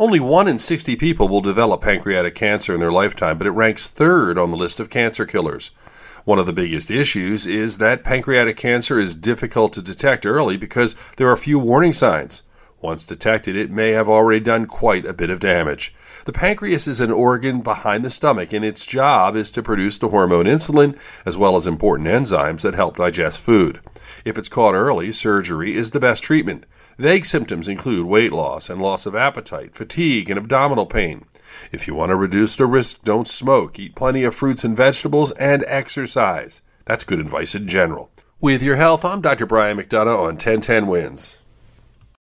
Only 1 in 60 people will develop pancreatic cancer in their lifetime, but it ranks third on the list of cancer killers. One of the biggest issues is that pancreatic cancer is difficult to detect early because there are few warning signs. Once detected, it may have already done quite a bit of damage. The pancreas is an organ behind the stomach, and its job is to produce the hormone insulin as well as important enzymes that help digest food. If it's caught early, surgery is the best treatment. Vague symptoms include weight loss and loss of appetite, fatigue, and abdominal pain. If you want to reduce the risk, don't smoke, eat plenty of fruits and vegetables, and exercise. That's good advice in general. With your health, I'm Dr. Brian McDonough on 1010 Wins.